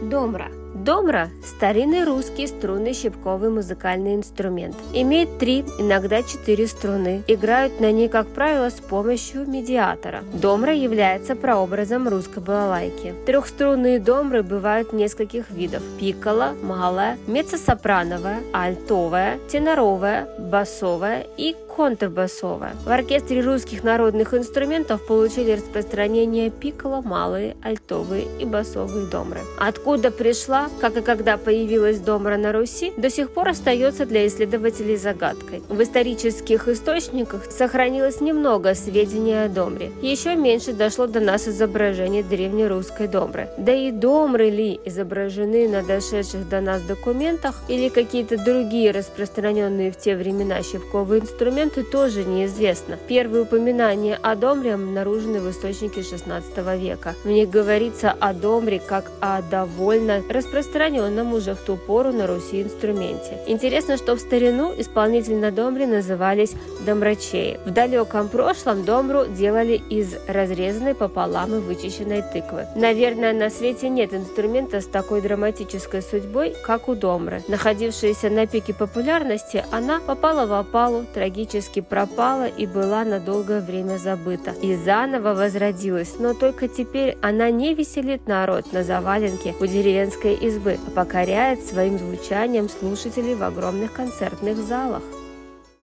Домра. Домра – старинный русский струнный щипковый музыкальный инструмент. Имеет три, иногда четыре струны. Играют на ней, как правило, с помощью медиатора. Домра является прообразом русской балалайки. Трехструнные домры бывают нескольких видов – пикколо, малая, меццо-сопрановая, альтовая, теноровая, басовая и контрбасовая. В оркестре русских народных инструментов получили распространение пикколо, малые, альтовые и басовые домры. Откуда пришла, как и когда появилась домра на Руси, до сих пор остается для исследователей загадкой. В исторических источниках сохранилось немного сведений о домре. Еще меньше дошло до нас изображений древнерусской домры. Да и домры ли изображены на дошедших до нас документах или какие-то другие распространенные в те времена щипковые инструменты тоже неизвестно. Первые упоминания о домре обнаружены в источнике XVI века. В них говорится о домре как о довольно распространенном уже в ту пору на Руси инструменте. Интересно, что в старину исполнители на домре назывались домрачеи. В далеком прошлом домру делали из разрезанной пополам и вычищенной тыквы. Наверное, на свете нет инструмента с такой драматической судьбой, как у домры. Находившаяся на пике популярности, она попала в опалу трагически пропала и была на долгое время забыта. И заново возродилась, но только теперь она не веселит народ на заваленке у деревенской избы, а покоряет своим звучанием слушателей в огромных концертных залах.